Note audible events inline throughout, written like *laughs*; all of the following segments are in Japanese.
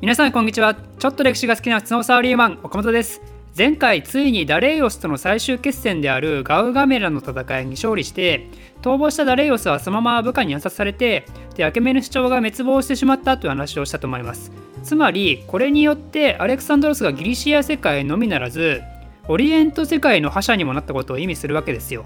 皆さんこんにちは。ちょっと歴史が好きな普通のサーリーマン岡本です。前回ついにダレイオスとの最終決戦であるガウガメラの戦いに勝利して逃亡したダレイオスはそのまま部下に暗殺されてでアケメの主張が滅亡してしまったという話をしたと思います。つまりこれによってアレクサンドロスがギリシア世界のみならずオリエント世界の覇者にもなったことを意味するわけですよ。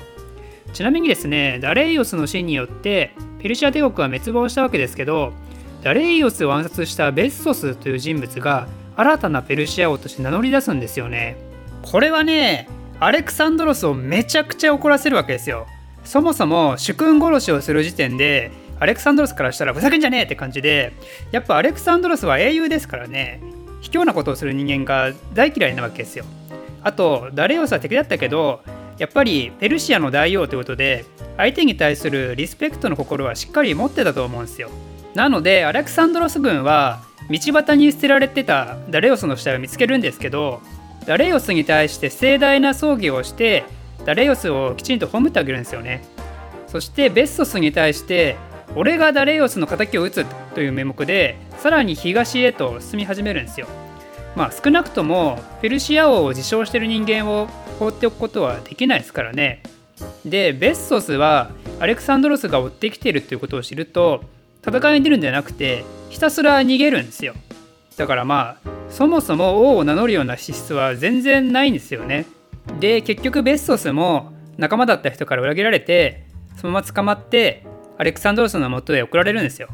ちなみにですねダレイオスの死によってペルシア帝国は滅亡したわけですけどダレイオスを暗殺したベッソスという人物が新たなペルシア王として名乗り出すんですよね。これはねアレクサンドロスをめちゃくちゃ怒らせるわけですよ。そもそも主君殺しをする時点でアレクサンドロスからしたらふざけんじゃねえって感じでやっぱアレクサンドロスは英雄ですからね。卑怯なことをする人間が大嫌いなわけですよ。あとダレイオスは敵だったけどやっぱりペルシアの大王ということで相手に対するリスペクトの心はしっかり持ってたと思うんですよ。なのでアレクサンドロス軍は道端に捨てられてたダレオスの死体を見つけるんですけどダレオスに対して盛大な葬儀をしてダレオスをきちんと葬ってあげるんですよね。そしてベッソスに対して俺がダレオスの敵を討つという名目でさらに東へと進み始めるんですよ。まあ少なくともペルシア王を自称してる人間を放っておくことはできないですからね。でベッソスはアレクサンドロスが追ってきているっていうことを知ると戦いに出るんじゃなくてひたすら逃げるんですよ。だからまあそもそも王を名乗るような資質は全然ないんですよね。で結局ベッソスも仲間だった人から裏切られてそのまま捕まってアレクサンドロスのもとへ送られるんですよ。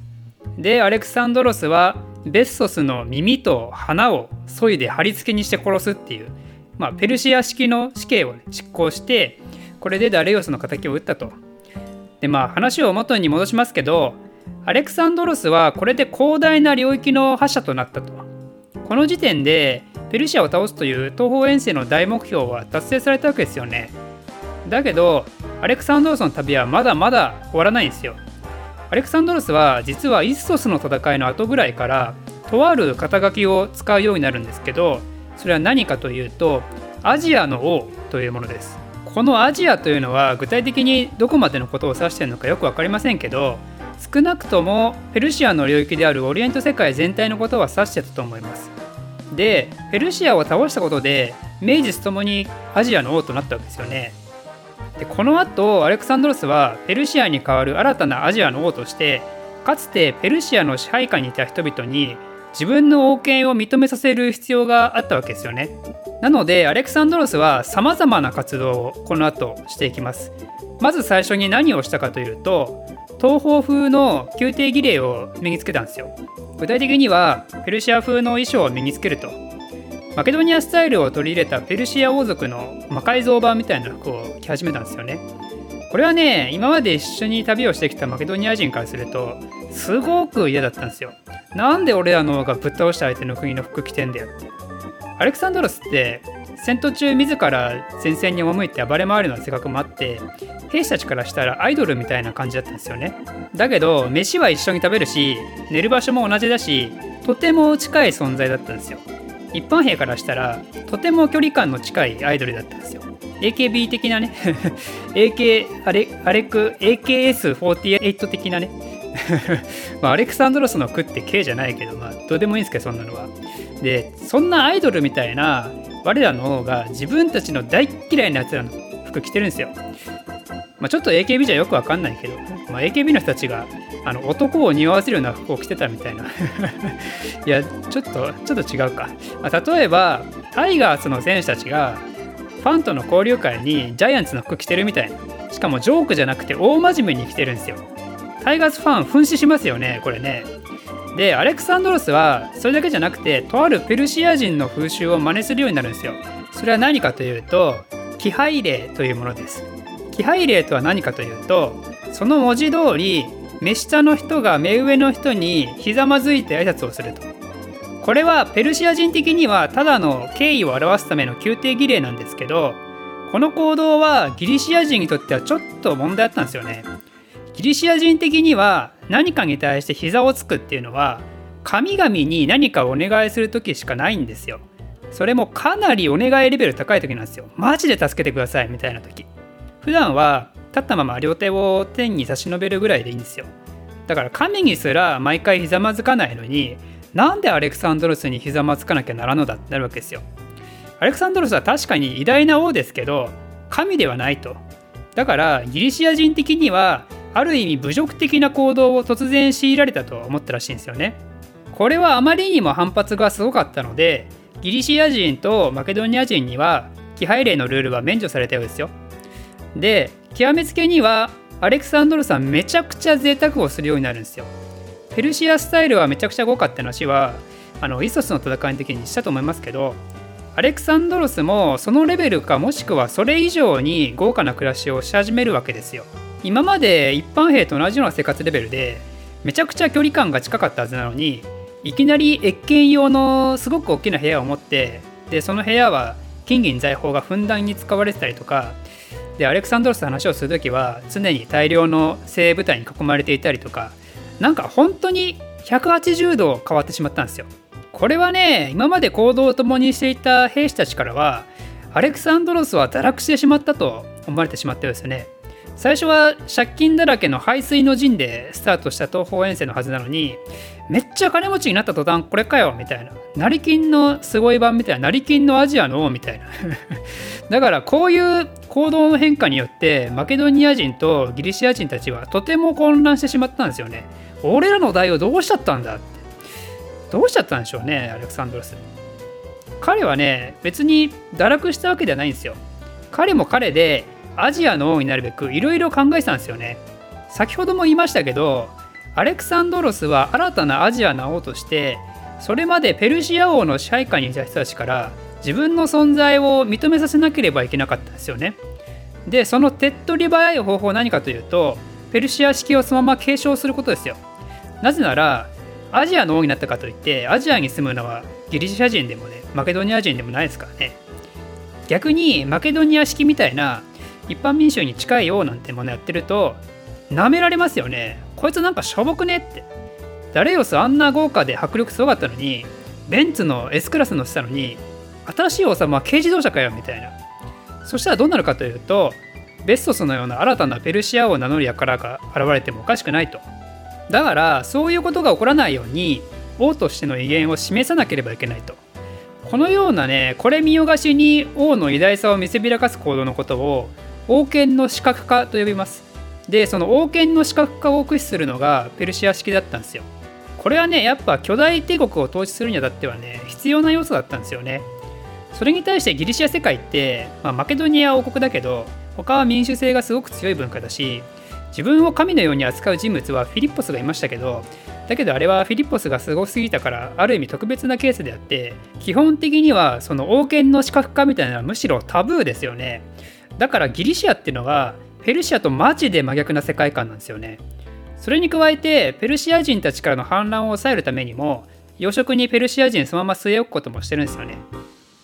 でアレクサンドロスはベッソスの耳と鼻を削いで貼り付けにして殺すっていう、まあ、ペルシア式の死刑を、ね、執行してこれでダレオスの敵を撃ったと。でまあ話を元に戻しますけどアレクサンドロスはこれで広大な領域の覇者となったと。この時点でペルシアを倒すという東方遠征の大目標は達成されたわけですよね。だけどアレクサンドロスの旅はまだまだ終わらないんですよ。アレクサンドロスは実はイッソスの戦いの後ぐらいからとある肩書きを使うようになるんですけどそれは何かというとアジアの王というものです。このアジアというのは具体的にどこまでのことを指しているのかよく分かりませんけど少なくともペルシアの領域であるオリエント世界全体のことは指してたと思います。でペルシアを倒したことで名実ともにアジアの王となったわけですよね。でこの後アレクサンドロスはペルシアに代わる新たなアジアの王としてかつてペルシアの支配下にいた人々に自分の王権を認めさせる必要があったわけですよね。なのでアレクサンドロスは様々な活動をこの後していきます。まず最初に何をしたかというと東方風の宮廷儀礼を身につけたんですよ。具体的にはペルシア風の衣装を身につけると。マケドニアスタイルを取り入れたペルシア王族の魔改造版みたいな服を着始めたんですよね。これはね今まで一緒に旅をしてきたマケドニア人からするとすごく嫌だったんですよ。なんで俺らの方がぶっ倒した相手の国の服着てんだよ。ってアレクサンドロスって戦闘中自ら前線に赴いて暴れ回るような性格もあって兵士たちからしたらアイドルみたいな感じだったんですよね。だけど飯は一緒に食べるし寝る場所も同じだしとても近い存在だったんですよ。一般兵からしたらとても距離感の近いアイドルだったんですよ。AKB 的なね AK アレアレク AKS48 的なね。*laughs* *laughs* まあ、アレクサンドロスの句って K じゃないけど、まあ、どうでもいいんですけどそんなのは。でそんなアイドルみたいな我らの方が自分たちの大嫌いなやつらの服着てるんですよ。まあ、ちょっと AKB じゃよくわかんないけど、まあ、AKB の人たちがあの男を匂わせるような服を着てたみたいな。*laughs* いやちょっとちょっと違うか、まあ、例えばタイガースの選手たちがファンとの交流会にジャイアンツの服着てるみたいな。しかもジョークじゃなくて大真面目に着てるんですよ。タイガースファン噴死しますよねこれね。でアレクサンドロスはそれだけじゃなくてとあるペルシア人の風習を真似するようになるんですよ。それは何かというと気配霊というものです。気配霊とは何かというとその文字通り目下の人が目上の人にひざまずいて挨拶をすると。これはペルシア人的にはただの敬意を表すための宮廷儀礼なんですけどこの行動はギリシア人にとってはちょっと問題あったんですよね。ギリシア人的には何かに対して膝をつくっていうのは神々に何かをお願いする時しかないんですよ。それもかなりお願いレベル高い時なんですよ。マジで助けてくださいみたいな時。普段は立ったまま両手を天に差し伸べるぐらいでいいんですよ。だから神にすら毎回ひざまずかないのになんでアレクサンドロスにひざまつかなきゃならんのだってなるわけですよ。アレクサンドロスは確かに偉大な王ですけど神ではないと。だからギリシア人的にはある意味侮辱的な行動を突然強いられたと思ったらしいんですよね。これはあまりにも反発がすごかったのでギリシア人とマケドニア人には気配令のルールは免除されたようですよ。で極めつけにはアレクサンドロスはめちゃくちゃ贅沢をするようになるんですよ。ペルシアスタイルはめちゃくちゃ豪華って話はあのイソスの戦いの時にしたと思いますけどアレクサンドロスもそのレベルかもしくはそれ以上に豪華な暮らしをし始めるわけですよ。今まで一般兵と同じような生活レベルでめちゃくちゃ距離感が近かったはずなのにいきなり越見用のすごく大きな部屋を持ってでその部屋は金銀財宝がふんだんに使われてたりとかでアレクサンドロスと話をする時は常に大量の精鋭部隊に囲まれていたりとかなんか本当に180度変わってしまったんですよ。これはね今まで行動を共にしていた兵士たちからはアレクサンドロスは堕落してしまったと思われてしまったようですよね。最初は借金だらけの排水の陣でスタートした東方遠征のはずなのにめっちゃ金持ちになった途端これかよみたいな。成金のすごい版みたいな。成金のアジアの王 *laughs* みたいな。だからこういう行動の変化によってマケドニア人とギリシア人たちはとても混乱してしまったんですよね。俺らの代をどうしちゃったんだって。どうしちゃったんでしょうねアレクサンドロス。彼はね別に堕落したわけではないんですよ。彼も彼でアジアの王になるべくいろいろ考えてたんですよね。先ほども言いましたけどアレクサンドロスは新たなアジアの王としてそれまでペルシア王の支配下にいた人たちから自分の存在を認めさせなければいけなかったんですよね。でその手っ取り早い方法は何かというとペルシア式をそのまま継承することですよ。なぜならアジアの王になったかといってアジアに住むのはギリシャ人でもねマケドニア人でもないですからね。逆にマケドニア式みたいな一般民衆に近い王なんてものやってると舐められますよね。こいつなんかしょぼくねって。ダレオスあんな豪華で迫力すごかったのにベンツの S クラス乗せたのに新しい王様は軽自動車かよみたいな。そしたらどうなるかというとベストスのような新たなペルシア王を名乗る輩が現れてもおかしくないと。だからそういうことが起こらないように王としての威厳を示さなければいけないと。このようなねこれ見よがしに王の偉大さを見せびらかす行動のことを王権の視覚化と呼びます。でその王権の視覚化を駆使するのがペルシア式だったんですよ。これはねやっぱ巨大帝国を統治するにあたってはね必要な要素だったんですよね。それに対してギリシア世界って、まあ、マケドニア王国だけど他は民主性がすごく強い文化だし自分を神のように扱う人物はフィリッポスがいましたけどだけどあれはフィリッポスがすごすぎたからある意味特別なケースであって基本的にはその王権の視覚化みたいなのはむしろタブーですよね。だからギリシアっていうのはペルシアとマジで真逆な世界観なんですよね。それに加えてペルシア人たちからの反乱を抑えるためにも養殖にペルシア人そのまま据え置くこともしてるんですよね。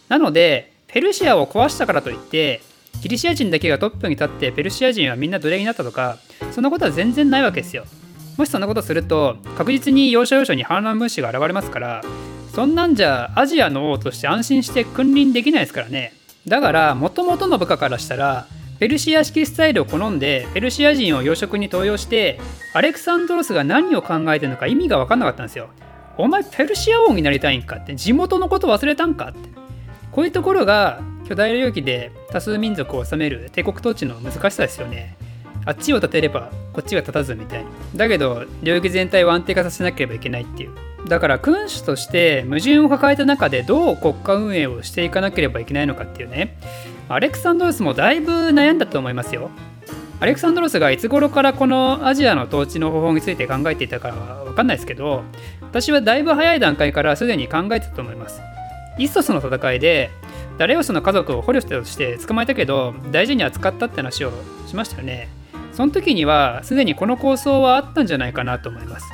なのでペルシアを壊したからといってギリシア人だけがトップに立ってペルシア人はみんな奴隷になったとかそんなことは全然ないわけですよ。もしそんなことすると確実に要所要所に反乱分子が現れますからそんなんじゃアジアの王として安心して君臨できないですからね。だからもともとの部下からしたらペルシア式スタイルを好んでペルシア人を養殖に登用してアレクサンドロスが何を考えてるのか意味が分かんなかったんですよ。お前ペルシア王になりたいんかって地元のこと忘れたんかって。こういうところが巨大領域で多数民族を治める帝国統治の難しさですよね。あっちを立てればこっちが立たずみたい。なだけど領域全体を安定化させなければいけないっていう。だから君主として矛盾を抱えた中でどう国家運営をしていかなければいけないのかっていうね。アレクサンドロスもだいぶ悩んだと思いますよアレクサンドロスがいつ頃からこのアジアの統治の方法について考えていたかは分かんないですけど私はだいぶ早い段階からすでに考えてたと思います。イストスの戦いでダレオスの家族を捕虜として捕まえたけど大事に扱ったって話をしましたよね。その時にはすでにこの構想はあったんじゃないかなと思います。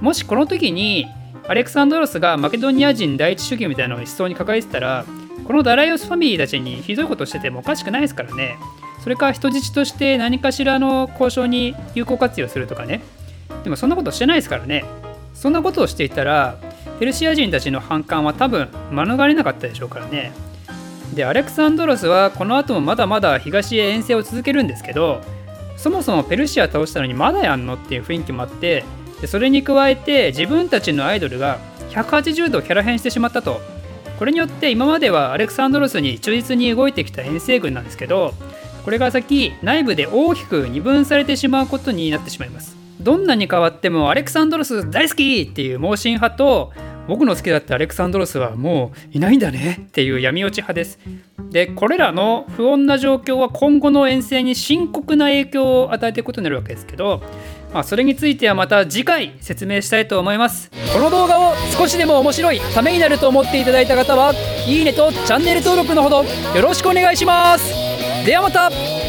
もしこの時にアレクサンドロスがマケドニア人第一主義みたいなのを思想に抱えてたらこのダライオスファミリーたちにひどいことしててもおかしくないですからね。それか人質として何かしらの交渉に有効活用するとかね。でもそんなことしてないですからね。そんなことをしていたらペルシア人たちの反感は多分免れなかったでしょうからね。でアレクサンドロスはこの後もまだまだ東へ遠征を続けるんですけどそもそもペルシア倒したのにまだやんのっていう雰囲気もあってでそれに加えて自分たちのアイドルが180度キャラ変してしまったと。これによって今まではアレクサンドロスに忠実に動いてきた遠征軍なんですけどこれが先内部で大きく二分されてしまうことになってしまいます。どんなに変わってもアレクサンドロス大好きっていう盲信派と僕の好きだったアレクサンドロスはもういないんだねっていう闇落ち派です。でこれらの不穏な状況は今後の遠征に深刻な影響を与えていくことになるわけですけど、まあ、それについてはまた次回説明したいと思います。この動画を少しでも面白いためになると思っていただいた方はいいねとチャンネル登録のほどよろしくお願いします。ではまた。